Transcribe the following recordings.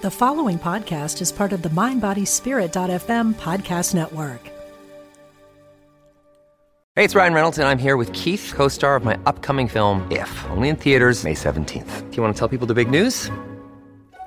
The following podcast is part of the MindBodySpirit.fm podcast network. Hey, it's Ryan Reynolds, and I'm here with Keith, co star of my upcoming film, If, only in theaters, May 17th. Do you want to tell people the big news?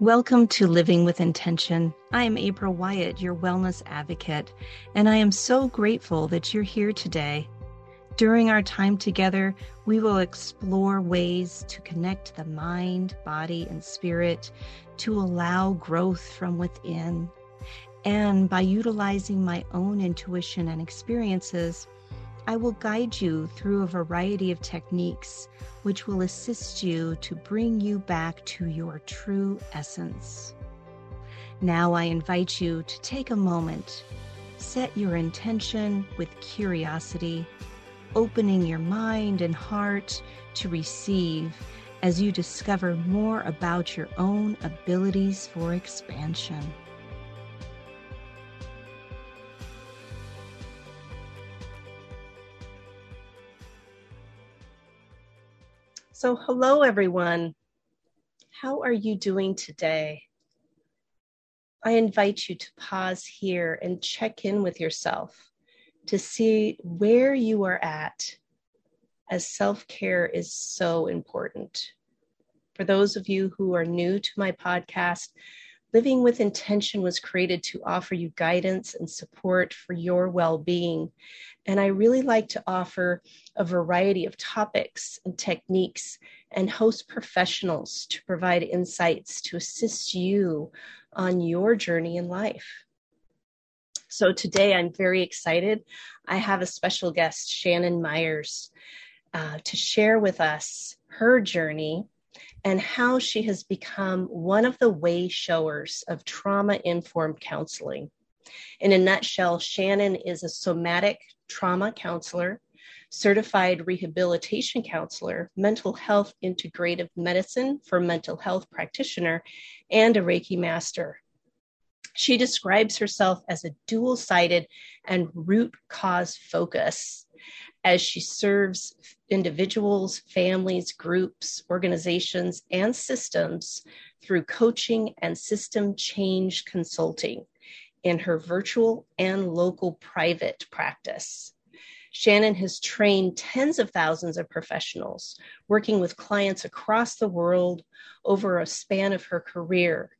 Welcome to Living with Intention. I am April Wyatt, your wellness advocate, and I am so grateful that you're here today. During our time together, we will explore ways to connect the mind, body, and spirit to allow growth from within. And by utilizing my own intuition and experiences, I will guide you through a variety of techniques which will assist you to bring you back to your true essence. Now I invite you to take a moment, set your intention with curiosity, opening your mind and heart to receive as you discover more about your own abilities for expansion. So, hello everyone. How are you doing today? I invite you to pause here and check in with yourself to see where you are at, as self care is so important. For those of you who are new to my podcast, Living with Intention was created to offer you guidance and support for your well being. And I really like to offer a variety of topics and techniques and host professionals to provide insights to assist you on your journey in life. So today I'm very excited. I have a special guest, Shannon Myers, uh, to share with us her journey and how she has become one of the way showers of trauma informed counseling. In a nutshell, Shannon is a somatic trauma counselor, certified rehabilitation counselor, mental health integrative medicine for mental health practitioner, and a Reiki master. She describes herself as a dual sided and root cause focus as she serves individuals, families, groups, organizations, and systems through coaching and system change consulting in her virtual and local private practice. Shannon has trained tens of thousands of professionals working with clients across the world over a span of her career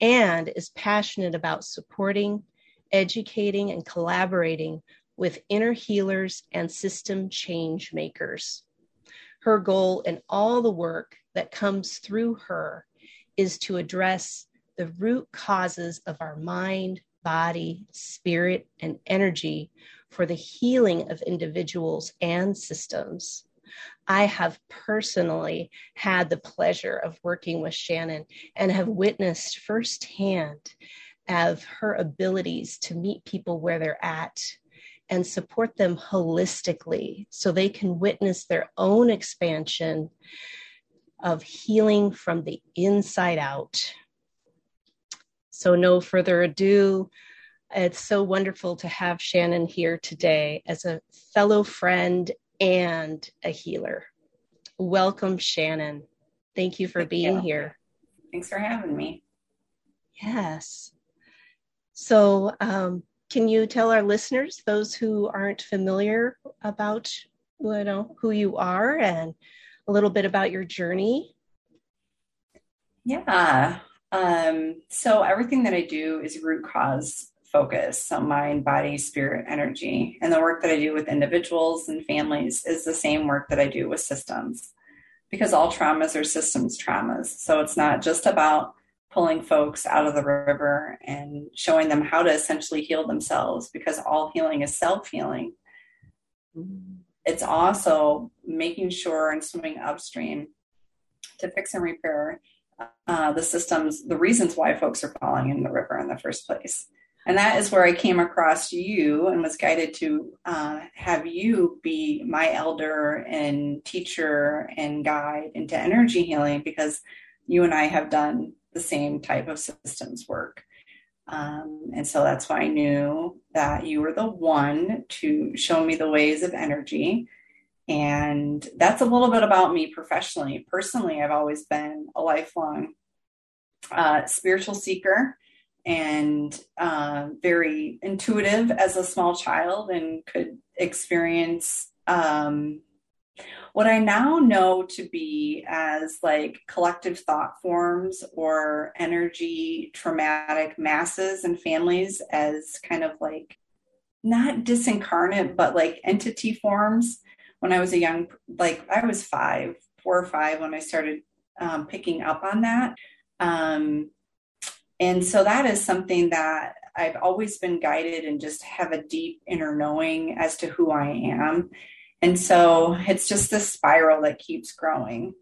and is passionate about supporting, educating, and collaborating with inner healers and system change makers. Her goal in all the work that comes through her is to address the root causes of our mind, body, spirit, and energy for the healing of individuals and systems. I have personally had the pleasure of working with Shannon and have witnessed firsthand of her abilities to meet people where they're at and support them holistically so they can witness their own expansion of healing from the inside out. So, no further ado, it's so wonderful to have Shannon here today as a fellow friend and a healer. Welcome, Shannon. Thank you for Thank being you. here. Thanks for having me. Yes. So, um, can you tell our listeners, those who aren't familiar, about you know who you are and a little bit about your journey? Yeah. Um, so everything that I do is root cause focus, so mind, body, spirit, energy. And the work that I do with individuals and families is the same work that I do with systems because all traumas are systems traumas. So it's not just about pulling folks out of the river and showing them how to essentially heal themselves because all healing is self healing. It's also making sure and swimming upstream to fix and repair uh, the systems, the reasons why folks are falling in the river in the first place. And that is where I came across you and was guided to uh, have you be my elder and teacher and guide into energy healing because you and I have done the same type of systems work. Um, and so that's why I knew that you were the one to show me the ways of energy. And that's a little bit about me professionally. Personally, I've always been a lifelong uh, spiritual seeker and uh, very intuitive as a small child and could experience um, what I now know to be as like collective thought forms or energy traumatic masses and families as kind of like not disincarnate, but like entity forms. When I was a young, like I was five, four or five when I started um, picking up on that. Um, and so that is something that I've always been guided and just have a deep inner knowing as to who I am. And so it's just this spiral that keeps growing.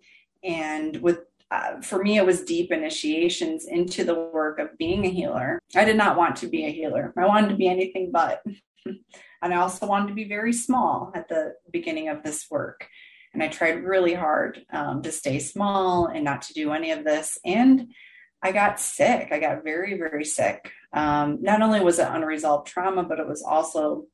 And with uh, for me, it was deep initiations into the work of being a healer. I did not want to be a healer. I wanted to be anything but. and I also wanted to be very small at the beginning of this work. And I tried really hard um, to stay small and not to do any of this. And I got sick. I got very, very sick. Um, not only was it unresolved trauma, but it was also,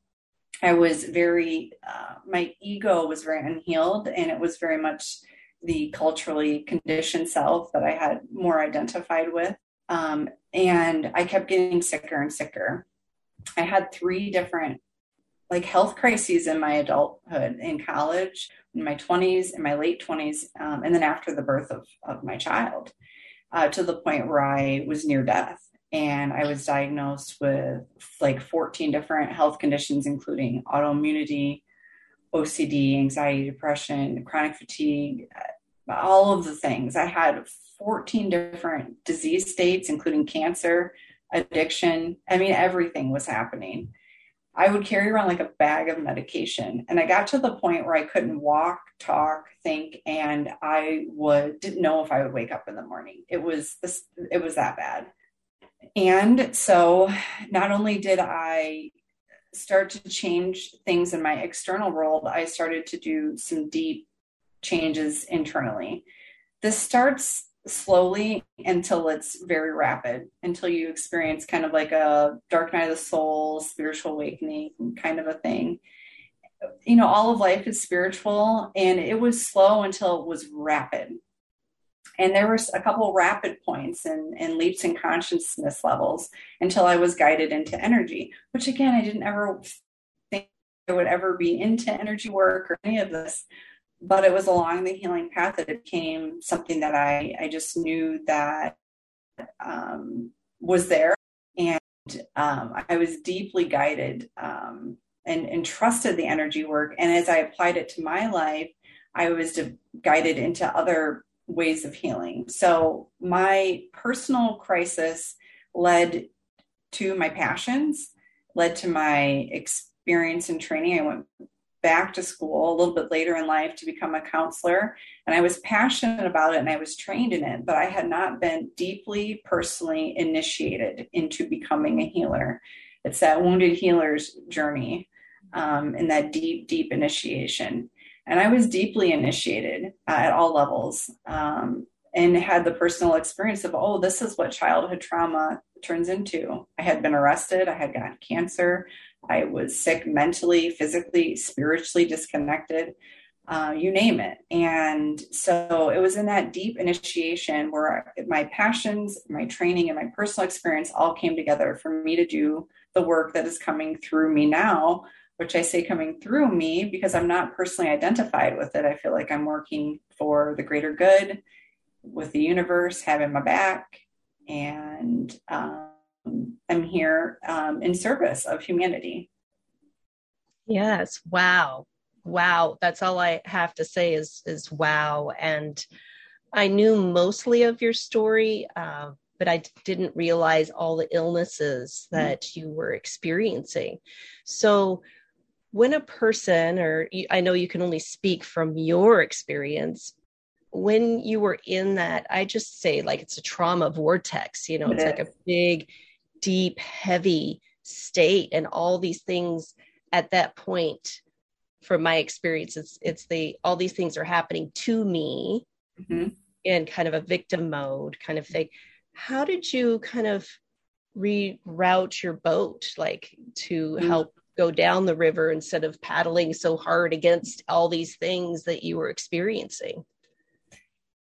I was very, uh, my ego was very unhealed, and it was very much the culturally conditioned self that I had more identified with. Um, and I kept getting sicker and sicker. I had three different like health crises in my adulthood in college in my 20s in my late 20s um, and then after the birth of, of my child uh, to the point where I was near death. And I was diagnosed with like 14 different health conditions, including autoimmunity, OCD, anxiety, depression, chronic fatigue, uh, all of the things. I had 14 different disease states, including cancer, addiction. I mean, everything was happening. I would carry around like a bag of medication. And I got to the point where I couldn't walk, talk, think, and I would didn't know if I would wake up in the morning. It was this it was that bad. And so not only did I start to change things in my external world, I started to do some deep changes internally. This starts slowly until it's very rapid, until you experience kind of like a dark night of the soul, spiritual awakening kind of a thing. You know, all of life is spiritual, and it was slow until it was rapid. And there was a couple rapid points and, and leaps in consciousness levels until I was guided into energy, which again, I didn't ever think I would ever be into energy work or any of this but it was along the healing path that it became something that I, I just knew that um, was there. And um, I was deeply guided um, and, and trusted the energy work. And as I applied it to my life, I was guided into other ways of healing. So my personal crisis led to my passions, led to my experience and training. I went back to school a little bit later in life to become a counselor. And I was passionate about it and I was trained in it, but I had not been deeply personally initiated into becoming a healer. It's that wounded healer's journey um, and that deep, deep initiation. And I was deeply initiated uh, at all levels um, and had the personal experience of, oh, this is what childhood trauma turns into. I had been arrested, I had gotten cancer, I was sick mentally, physically, spiritually disconnected, uh, you name it. And so it was in that deep initiation where my passions, my training, and my personal experience all came together for me to do the work that is coming through me now, which I say coming through me because I'm not personally identified with it. I feel like I'm working for the greater good with the universe having my back. And, um, I'm here um, in service of humanity. Yes. Wow. Wow. That's all I have to say is is wow. And I knew mostly of your story, uh, but I didn't realize all the illnesses mm-hmm. that you were experiencing. So when a person, or I know you can only speak from your experience, when you were in that, I just say like it's a trauma vortex, you know, it it's like a big deep, heavy state. And all these things at that point, from my experience, it's, it's the, all these things are happening to me mm-hmm. in kind of a victim mode kind of thing. How did you kind of reroute your boat, like to mm-hmm. help go down the river instead of paddling so hard against all these things that you were experiencing?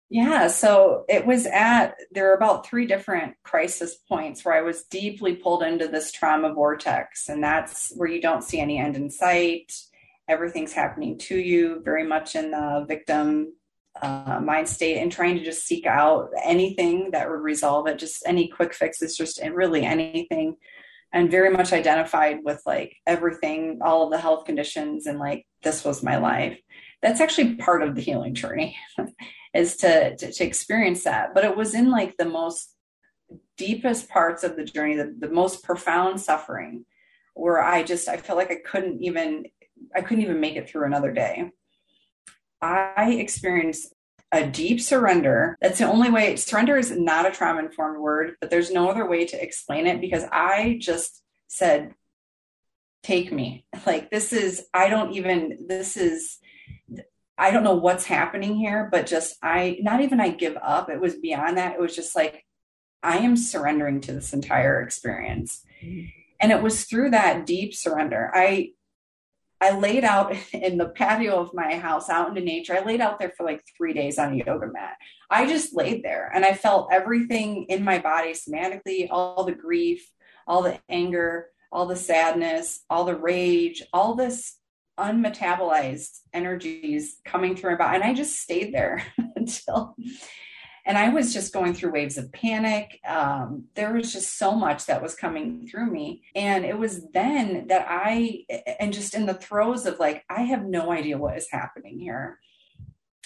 Yeah, so it was at there are about three different crisis points where I was deeply pulled into this trauma vortex, and that's where you don't see any end in sight. Everything's happening to you, very much in the victim uh, mind state, and trying to just seek out anything that would resolve it, just any quick fixes, just really anything. And very much identified with like everything, all of the health conditions, and like this was my life. That's actually part of the healing journey. is to, to, to experience that. But it was in like the most deepest parts of the journey, the, the most profound suffering, where I just I felt like I couldn't even I couldn't even make it through another day. I experienced a deep surrender. That's the only way. Surrender is not a trauma informed word, but there's no other way to explain it because I just said, Take me. Like, this is, I don't even, this is, I don't know what's happening here, but just I not even I give up. It was beyond that. It was just like I am surrendering to this entire experience. Mm-hmm. And it was through that deep surrender. I I laid out in the patio of my house out into nature. I laid out there for like 3 days on a yoga mat. I just laid there and I felt everything in my body somatically, all the grief, all the anger, all the sadness, all the rage, all this unmetabolized energies coming through my body. And I just stayed there until, and I was just going through waves of panic. Um, there was just so much that was coming through me. And it was then that I, and just in the throes of like, I have no idea what is happening here.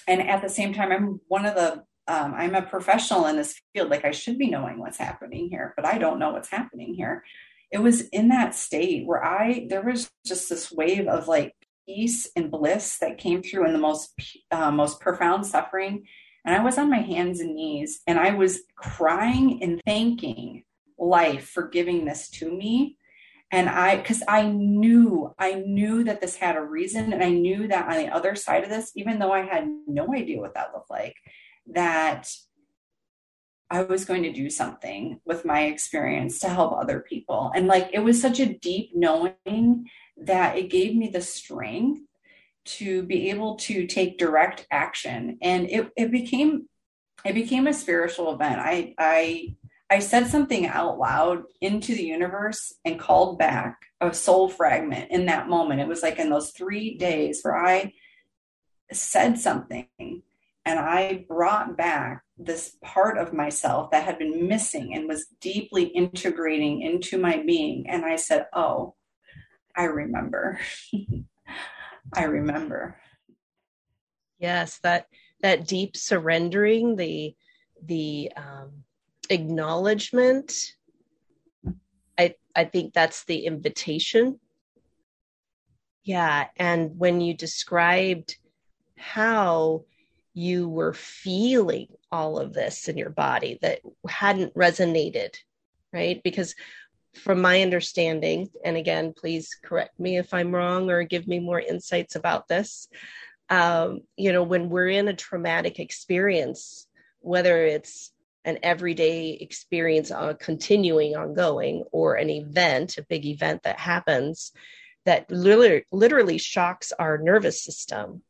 And at the same time, I'm one of the um, I'm a professional in this field. Like I should be knowing what's happening here, but I don't know what's happening here. It was in that state where I, there was just this wave of like peace and bliss that came through in the most uh, most profound suffering and i was on my hands and knees and i was crying and thanking life for giving this to me and i because i knew i knew that this had a reason and i knew that on the other side of this even though i had no idea what that looked like that I was going to do something with my experience to help other people. And like it was such a deep knowing that it gave me the strength to be able to take direct action. And it, it became it became a spiritual event. I i i said something out loud into the universe and called back a soul fragment in that moment. It was like in those three days where i said something and i brought back this part of myself that had been missing and was deeply integrating into my being. And i said oh I remember. I remember. Yes, that that deep surrendering, the the um, acknowledgement. I I think that's the invitation. Yeah, and when you described how you were feeling all of this in your body that hadn't resonated, right? Because from my understanding, and again, please correct me if I'm wrong or give me more insights about this. Um, you know, when we're in a traumatic experience, whether it's an everyday experience, uh, continuing, ongoing, or an event, a big event that happens that literally, literally shocks our nervous system,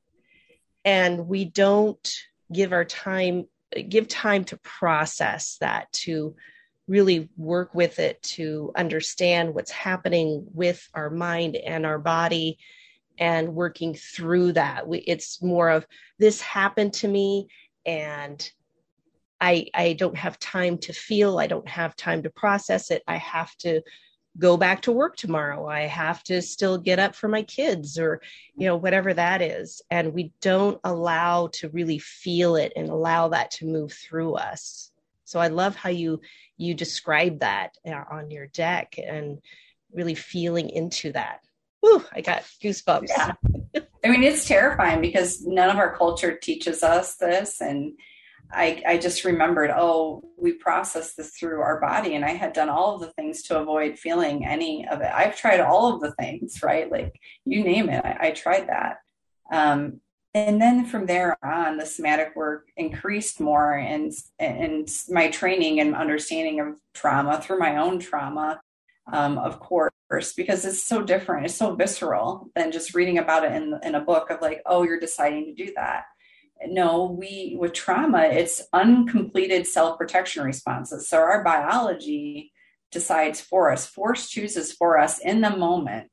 and we don't give our time, give time to process that, to really work with it to understand what's happening with our mind and our body and working through that. We, it's more of this happened to me and I, I don't have time to feel, I don't have time to process it. I have to go back to work tomorrow. I have to still get up for my kids or, you know, whatever that is. And we don't allow to really feel it and allow that to move through us. So I love how you you describe that uh, on your deck and really feeling into that. Whew, I got goosebumps. Yeah. I mean, it's terrifying because none of our culture teaches us this. And I, I just remembered, oh, we process this through our body. And I had done all of the things to avoid feeling any of it. I've tried all of the things, right? Like you name it, I, I tried that. Um, and then from there on, the somatic work increased more, and and my training and understanding of trauma through my own trauma, um, of course, because it's so different. It's so visceral than just reading about it in in a book of like, oh, you're deciding to do that no we with trauma it's uncompleted self-protection responses so our biology decides for us force chooses for us in the moment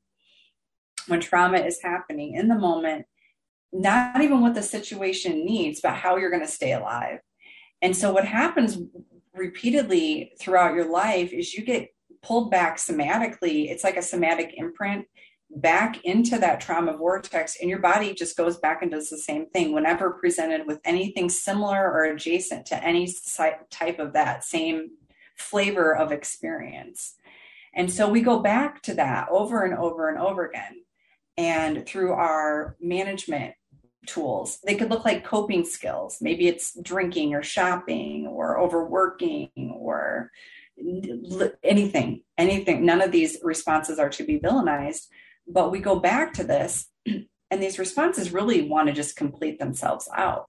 when trauma is happening in the moment not even what the situation needs but how you're going to stay alive and so what happens repeatedly throughout your life is you get pulled back somatically it's like a somatic imprint back into that trauma vortex and your body just goes back and does the same thing whenever presented with anything similar or adjacent to any type of that same flavor of experience. And so we go back to that over and over and over again. And through our management tools, they could look like coping skills. Maybe it's drinking or shopping or overworking or anything, anything. None of these responses are to be villainized but we go back to this, and these responses really want to just complete themselves out.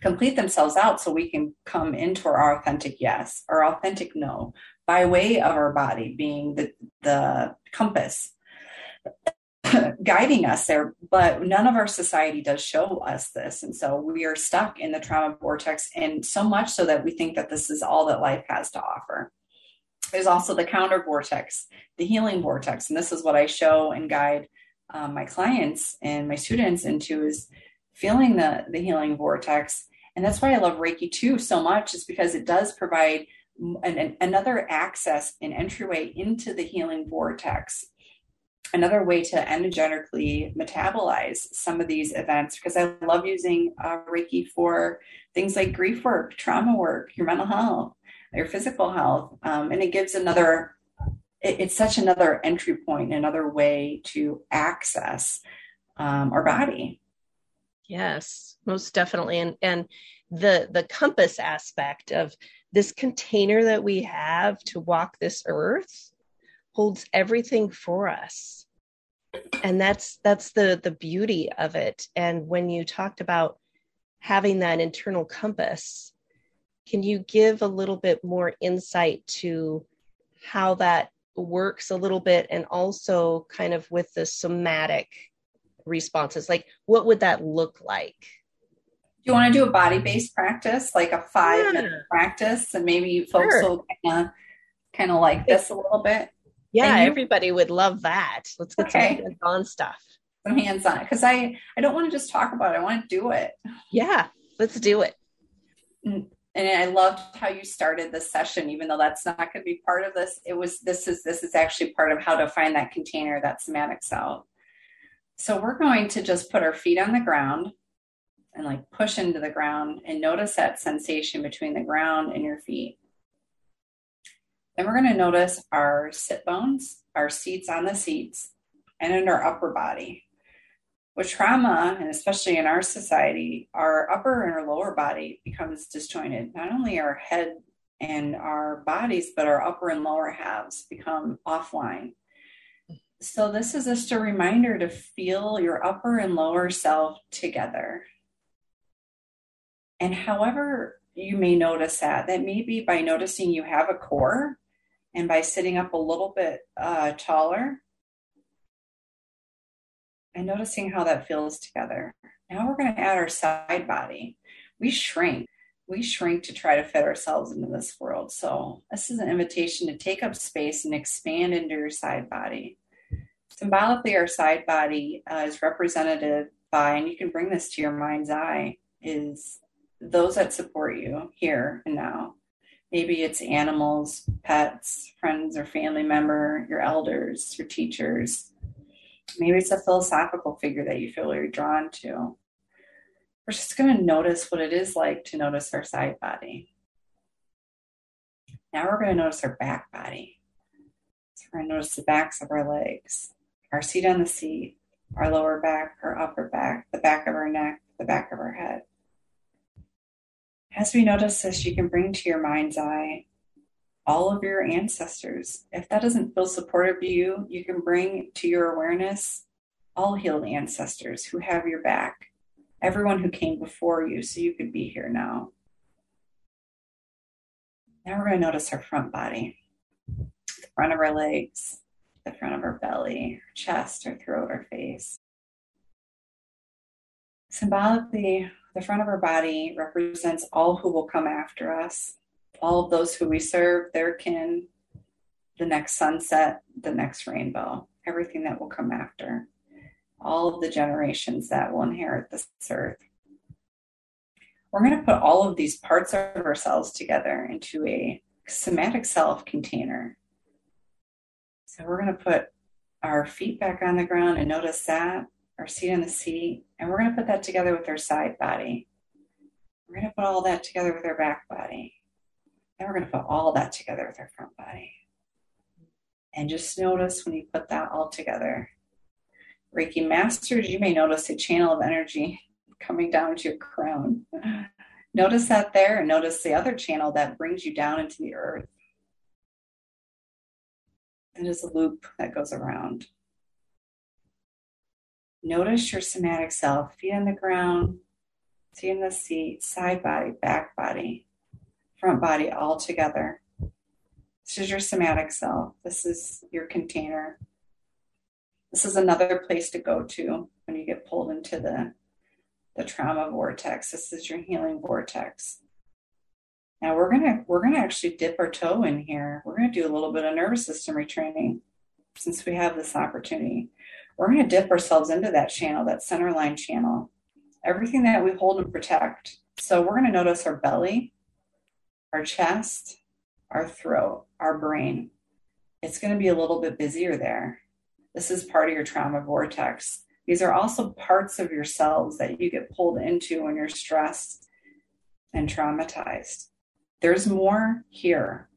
Complete themselves out so we can come into our authentic yes, our authentic no, by way of our body being the, the compass guiding us there, but none of our society does show us this. And so we are stuck in the trauma vortex, and so much so that we think that this is all that life has to offer. There's also the counter vortex, the healing vortex. And this is what I show and guide um, my clients and my students into is feeling the, the healing vortex. And that's why I love Reiki too so much, is because it does provide an, an, another access and entryway into the healing vortex. Another way to energetically metabolize some of these events, because I love using uh, Reiki for things like grief work, trauma work, your mental health, your physical health. Um, and it gives another, it, it's such another entry point, another way to access um, our body. Yes, most definitely. And, and the, the compass aspect of this container that we have to walk this earth holds everything for us and that's that's the the beauty of it and when you talked about having that internal compass can you give a little bit more insight to how that works a little bit and also kind of with the somatic responses? Like, what would that look like? Do you want to do a body based practice, like a five yeah. minute practice? And maybe folks sure. will kind of kind of like this a little bit. Yeah, you, everybody would love that. Let's get okay. some hands on stuff. Some hands on it. because I I don't want to just talk about it. I want to do it. Yeah, let's do it. Mm and I loved how you started this session, even though that's not going to be part of this. It was this is this is actually part of how to find that container, that somatic self. So we're going to just put our feet on the ground and like push into the ground and notice that sensation between the ground and your feet. Then we're going to notice our sit bones, our seats on the seats, and in our upper body with trauma, and especially in our society, our upper and our lower body becomes disjointed. Not only our head and our bodies, but our upper and lower halves become offline. So, this is just a reminder to feel your upper and lower self together. And however you may notice that, that may be by noticing you have a core and by sitting up a little bit uh, taller and noticing how that feels together. Now we're going to add our side body. We shrink. We shrink to try to fit ourselves into this world. So, this is an invitation to take up space and expand into your side body. Symbolically, our side body uh, is represented by, and you can bring this to your mind's eye, is those that support you here and now. Maybe it's animals, pets, friends or family member, your elders, your teachers, Maybe it's a philosophical figure that you feel very drawn to. We're just going to notice what it is like to notice our side body. Now we're going to notice our back body. So we're going to notice the backs of our legs, our seat on the seat, our lower back, our upper back, the back of our neck, the back of our head. As we notice this, you can bring to your mind's eye all of your ancestors. If that doesn't feel supportive to you, you can bring to your awareness all healed ancestors who have your back, everyone who came before you so you could be here now. Now we're going to notice our front body, the front of our legs, the front of our belly, our chest, our throat, our face. Symbolically, the front of our body represents all who will come after us, all of those who we serve, their kin, the next sunset, the next rainbow, everything that will come after, all of the generations that will inherit this earth. We're going to put all of these parts of ourselves together into a somatic self container. So we're going to put our feet back on the ground and notice that our seat in the seat, and we're going to put that together with our side body. We're going to put all that together with our back body. Then we're going to put all that together with our front body. And just notice when you put that all together. Reiki masters, you may notice a channel of energy coming down to your crown. Notice that there, and notice the other channel that brings you down into the earth. It is a loop that goes around. Notice your somatic self, feet on the ground, seat in the seat, side body, back body, front body all together. This is your somatic self. This is your container. This is another place to go to when you get pulled into the, the trauma vortex. This is your healing vortex. Now we're gonna we're gonna actually dip our toe in here. We're gonna do a little bit of nervous system retraining since we have this opportunity we're going to dip ourselves into that channel, that center line channel, everything that we hold and protect. So we're going to notice our belly, our chest, our throat, our brain. It's going to be a little bit busier there. This is part of your trauma vortex. These are also parts of yourselves that you get pulled into when you're stressed and traumatized. There's more here.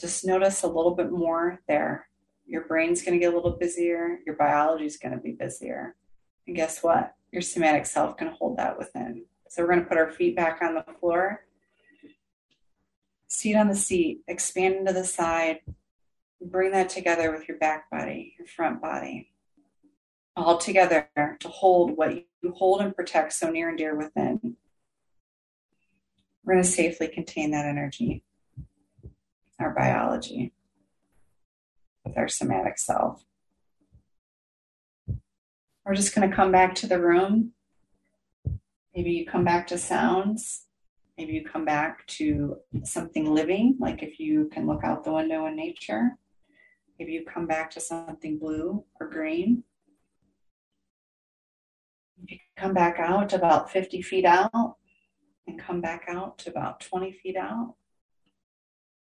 Just notice a little bit more there your brain's going to get a little busier, your biology is going to be busier. And guess what? Your somatic self can hold that within. So we're going to put our feet back on the floor, seat on the seat, expand into the side, bring that together with your back body, your front body, all together to hold what you hold and protect so near and dear within. We're going to safely contain that energy, our biology with our somatic self. We're just going to come back to the room. Maybe you come back to sounds. Maybe you come back to something living, like if you can look out the window in nature. Maybe you come back to something blue or green. If you come back out about 50 feet out and come back out to about 20 feet out,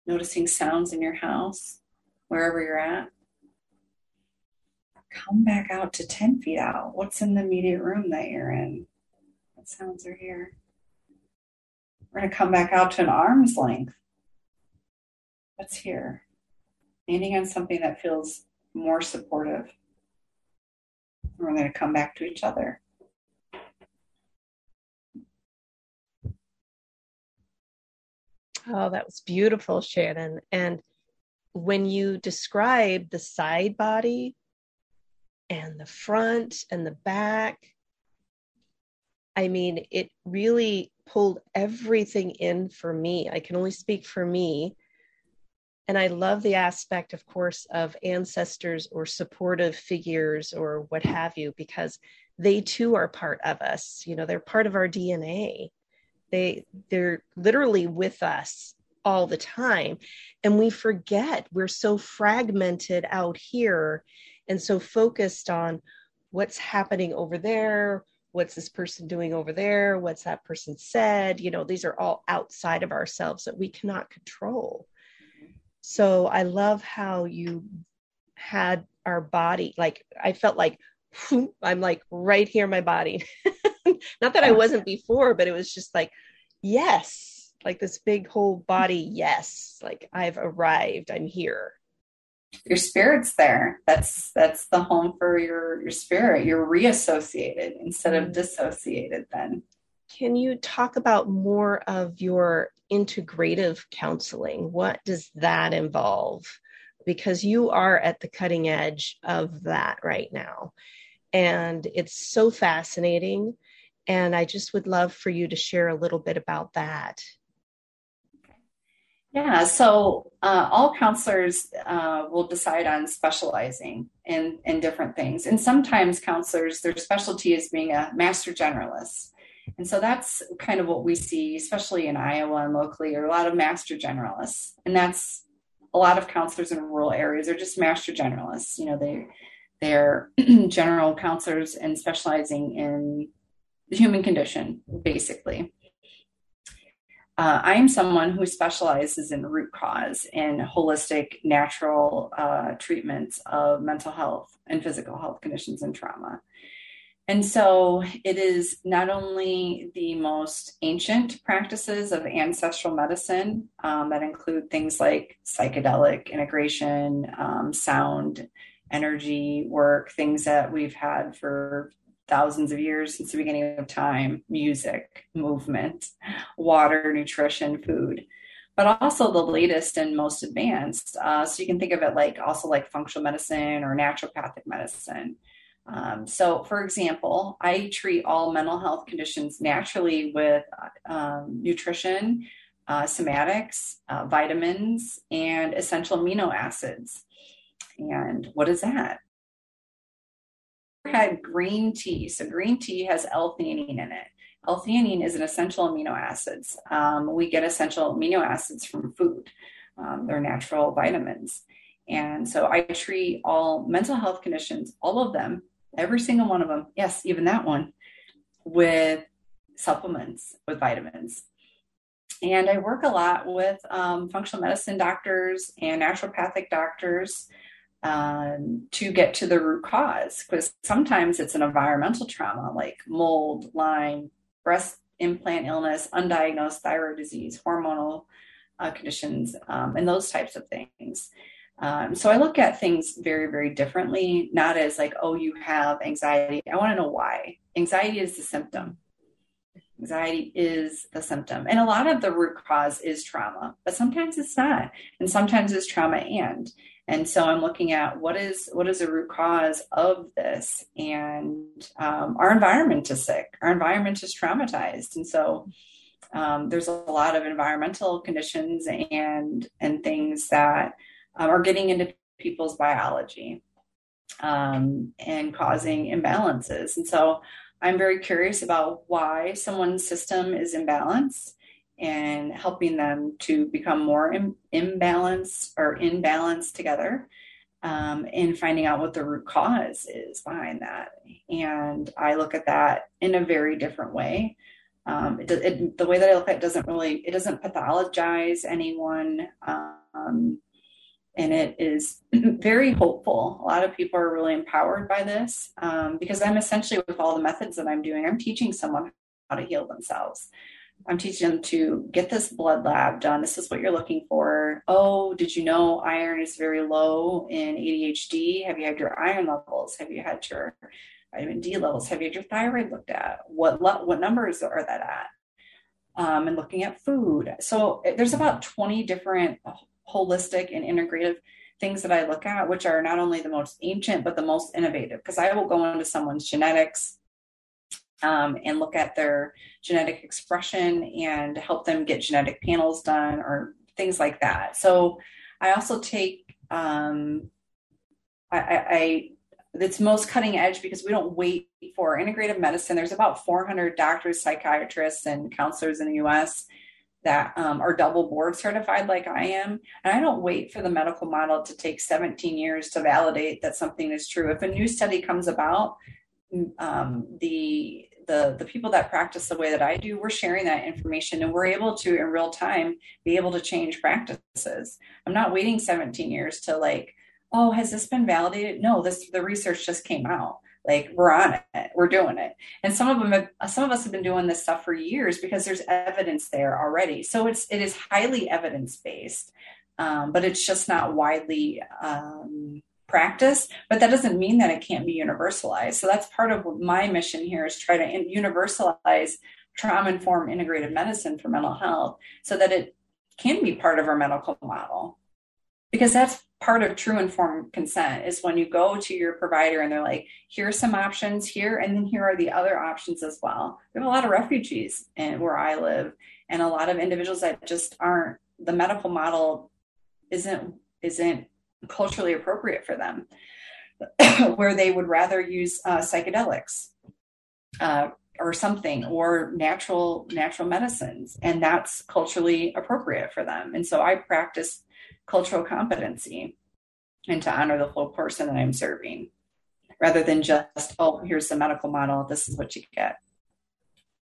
noticing sounds in your house wherever you're at. Come back out to 10 feet out. What's in the immediate room that you're in? What sounds are here? We're going to come back out to an arm's length. What's here? Landing on something that feels more supportive. We're going to come back to each other. Oh, that was beautiful, Shannon. And when you describe the side body and the front and the back, I mean, it really pulled everything in for me. I can only speak for me. And I love the aspect, of course, of ancestors or supportive figures or what have you, because they too are part of us. You know, they're part of our DNA. They they're literally with us all the time. And we forget we're so fragmented out here and so focused on what's happening over there, what's this person doing over there, what's that person said. You know, these are all outside of ourselves that we cannot control. So I love how you had our body, like, I felt like I'm like right here in my body. Not that I wasn't before, but it was just like, yes, like this big whole body yes like i've arrived i'm here your spirit's there that's that's the home for your your spirit you're reassociated instead of mm. dissociated then Can you talk about more of your integrative counseling? What does that involve? Because you are at the cutting edge of that right now. And it's so fascinating. And I just would love for you to share a little bit about that. Yeah, so uh, all counselors uh, will decide on specializing in, in different things. And sometimes counselors, their specialty is being a master generalist. And so that's kind of what we see, especially in Iowa and locally, are a lot of master generalists. And that's a lot of counselors in rural areas are just master generalists. You know, they they're general counselors and specializing in the human condition, basically. Uh, I'm someone who specializes in root cause and holistic, natural uh, treatments of mental health and physical health conditions and trauma. And so it is not only the most ancient practices of ancestral medicine um, that include things like psychedelic integration, um, sound, energy work, things that we've had for thousands of years since the beginning of time music, movement, water, nutrition, food. But also the latest and most advanced. Uh, so you can think of it like also like functional medicine or naturopathic medicine. Um, so, for example, I treat all mental health conditions naturally with um, nutrition, uh, somatics, uh, vitamins, and essential amino acids. And what is that? Had green tea. So, green tea has L-theanine in it. L-theanine is an essential amino acids. Um, we get essential amino acids from food. Um, they're natural vitamins. And so I treat all mental health conditions, all of them, every single one of them, yes, even that one, with supplements, with vitamins. And I work a lot with um, functional medicine doctors and naturopathic doctors um, to get to the root cause because sometimes it's an environmental trauma like mold, Lyme, breast implant illness, undiagnosed thyroid disease, hormonal uh, conditions, um, and those types of things. Um, so I look at things very, very differently, not as like, oh, you have anxiety. I want to know why. Anxiety is the symptom. Anxiety is the symptom. And a lot of the root cause is trauma, but sometimes it's not. And sometimes it's trauma and. And so I'm looking at what is what is the root cause of this, and um, our environment is sick. Our environment is traumatized, and so um, there's a lot of environmental conditions and and things that um, are getting into people's biology um, and causing imbalances. And so I'm very curious about why someone's system is imbalanced and helping them to become more Im- imbalanced or in balance together um, finding out what the root cause is behind that. And I look at that in a very different way. Um, it, it, the way that I look at it doesn't really, it doesn't pathologize anyone. Um, and it is very hopeful. A lot of people are really empowered by this um, because I'm essentially, with all the methods that I'm doing, I'm teaching someone how to heal themselves. I'm teaching them to get this blood lab done. This is what you're looking for. Oh, did you know iron is very low in ADHD? Have you had your iron levels? Have you had your vitamin D levels? Have you had your thyroid looked at? What what numbers are that at? Um, and looking at food. So eh, there's about 20 different holistic and integrative things that I look at, which are not only the most ancient, but the most innovative. Because I will go into someone's genetics um, and look at their genetic expression and help them get genetic panels done or things like that. So I also take, um, I, I, it's most cutting edge because we don't wait for integrative medicine. There's about 400 doctors, psychiatrists, and counselors in the US that um, are double board certified like I am. And I don't wait for the medical model to take 17 years to validate that something is true. If a new study comes about, um, the the the people that practice the way that I do, we're sharing that information and we're able to in real time be able to change practices. I'm not waiting 17 years to like, oh, has this been validated? No, this the research just came out like we're on it we're doing it and some of them have, some of us have been doing this stuff for years because there's evidence there already so it's it is highly evidence based um, but it's just not widely um, practiced but that doesn't mean that it can't be universalized. So that's part of my mission here is try to universalize trauma informed integrative medicine for mental health so that it can be part of our medical model. Because that's part of true informed consent is when you go to your provider and they're like here are some options here and then here are the other options as well. We have a lot of refugees in where i live and a lot of individuals that just aren't the medical model isn't isn't culturally appropriate for them where they would rather use uh, psychedelics uh, or something or natural natural medicines and that's culturally appropriate for them. And so i practice cultural competency and to honor the whole person that i'm serving rather than just oh here's the medical model this is what you get.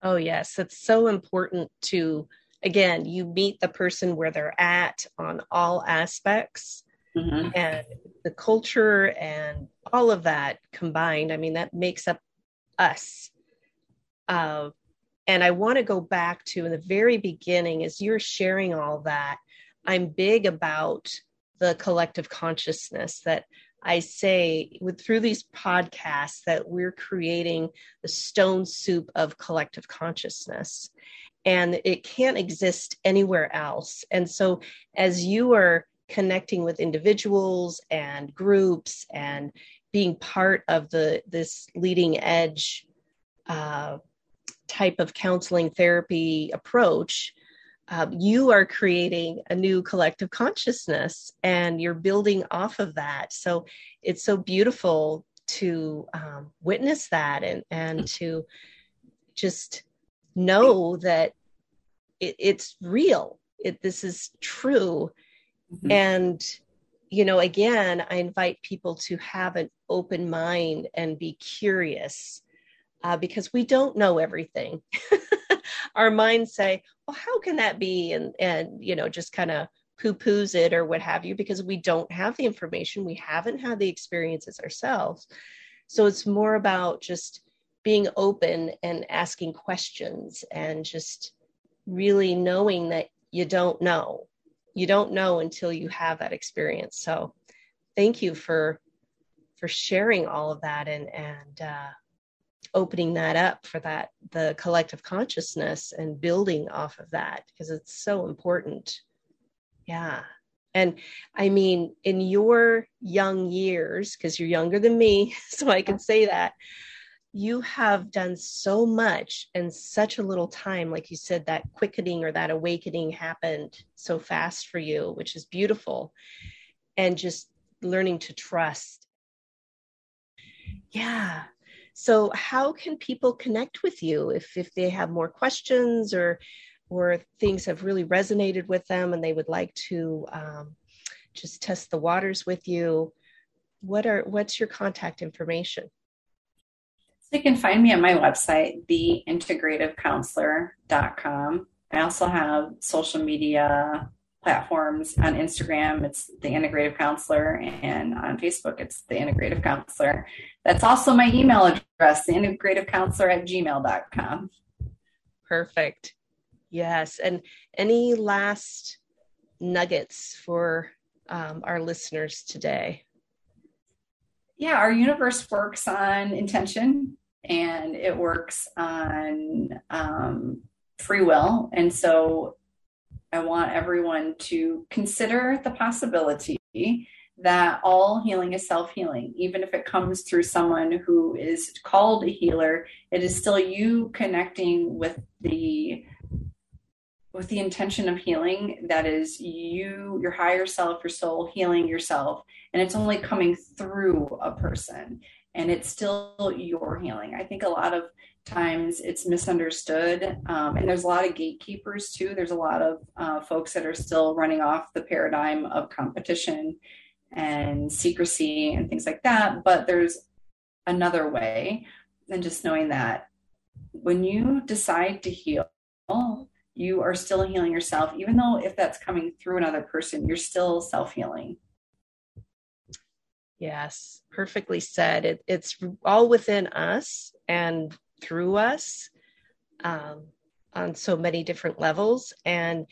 Oh yes. It's so important to again you meet the person where they're at on all aspects mm-hmm. and the culture and all of that combined i mean that makes up us uh, and I want to go back to in the very beginning, as you're sharing all that, I'm big about the collective consciousness that I say with through these podcasts that we're creating the stone soup of collective consciousness and it can't exist anywhere else. And so as you are connecting with individuals and groups and being part of the this leading edge uh, type of counseling therapy approach, uh, you are creating a new collective consciousness and you're building off of that. So it's so beautiful to um, witness that and, and to just know that it, it's real. It, this is true. Mm-hmm. And, you know, again, I invite people to have an open mind and be curious uh, because we don't know everything. Our minds say, well, how can that be? And, and you know, just kind of poo poos it or what have you, because we don't have the information. We haven't had the experiences ourselves. So it's more about just being open and asking questions and just really knowing that you don't know. You don't know until you have that experience. So thank you for for sharing all of that and and uh, opening that up for that the collective consciousness and building off of that because it's so important yeah and i mean in your young years because you're younger than me so i can say that you have done so much in such a little time like you said that quickening or that awakening happened so fast for you which is beautiful and just learning to trust. Yeah. So how can people connect with you if if they have more questions or or things have really resonated with them and they would like to um, just test the waters with you? What are what's your contact information so you can find me at my website theintegrativecounselor.com i also have social media platforms on Instagram, it's the integrative counselor, and on Facebook, it's the integrative counselor. That's also my email address, the integrative counselor at gmail.com. Perfect. Yes. And any last nuggets for um, our listeners today? Yeah, our universe works on intention and it works on um, free will. And so I want everyone to consider the possibility that all healing is self healing. Even if it comes through someone who is called a healer, it is still you connecting with the with the intention of healing that is you your higher self your soul healing yourself and it's only coming through a person and it's still your healing i think a lot of times it's misunderstood. Um, and there's a lot of gatekeepers too. There's a lot of uh, folks that are still running off the paradigm of competition and secrecy and things like that. But there's another way than just knowing that when you decide to heal, you are still healing yourself, even though if that's coming through another person, you're still self healing. Yes, perfectly said. It, it's all within us, and through us um, on so many different levels. And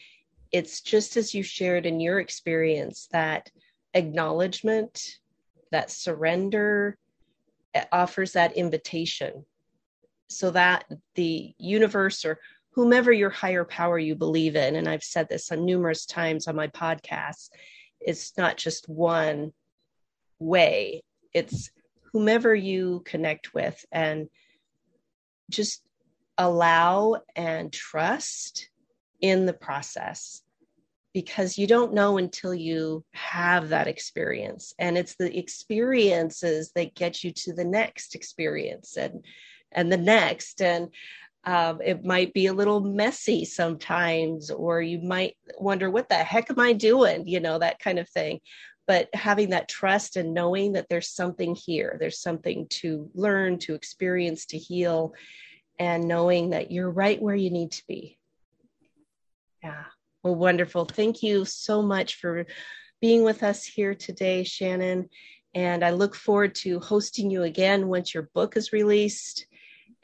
it's just as you shared in your experience that acknowledgement, that surrender offers that invitation so that the universe or whomever your higher power you believe in, and I've said this on numerous times on my podcasts, it's not just one way, it's whomever you connect with and just allow and trust in the process because you don't know until you have that experience. And it's the experiences that get you to the next experience and and the next. And um, it might be a little messy sometimes or you might wonder what the heck am i doing? You know that kind of thing but having that trust and knowing that there's something here there's something to learn to experience to heal and knowing that you're right where you need to be yeah well wonderful thank you so much for being with us here today shannon and i look forward to hosting you again once your book is released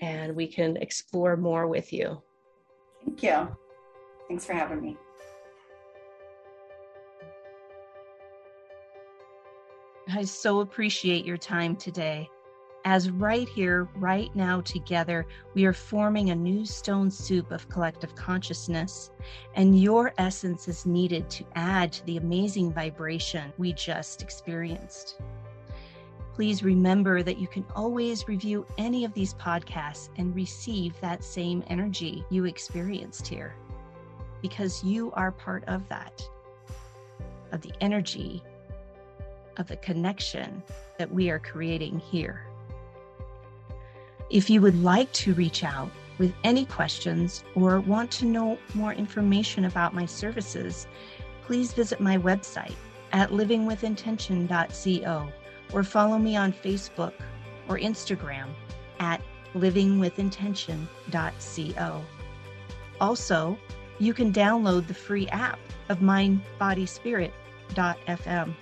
and we can explore more with you. Thank you. Thanks for having me. I so appreciate your time today. As right here, right now, together, we are forming a new stone soup of collective consciousness, and your essence is needed to add to the amazing vibration we just experienced. Please remember that you can always review any of these podcasts and receive that same energy you experienced here because you are part of that, of the energy, of the connection that we are creating here. If you would like to reach out with any questions or want to know more information about my services, please visit my website at livingwithintention.co or follow me on Facebook or Instagram at livingwithintention.co. Also, you can download the free app of mindbodyspirit.fm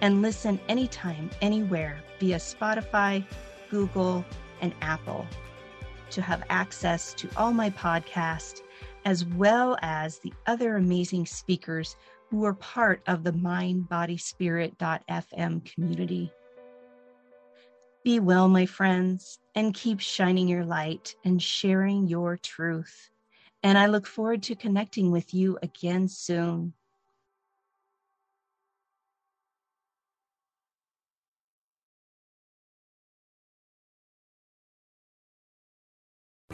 and listen anytime, anywhere via Spotify, Google, and Apple to have access to all my podcasts as well as the other amazing speakers who are part of the mindbodyspirit.fm community. Be well, my friends, and keep shining your light and sharing your truth. And I look forward to connecting with you again soon.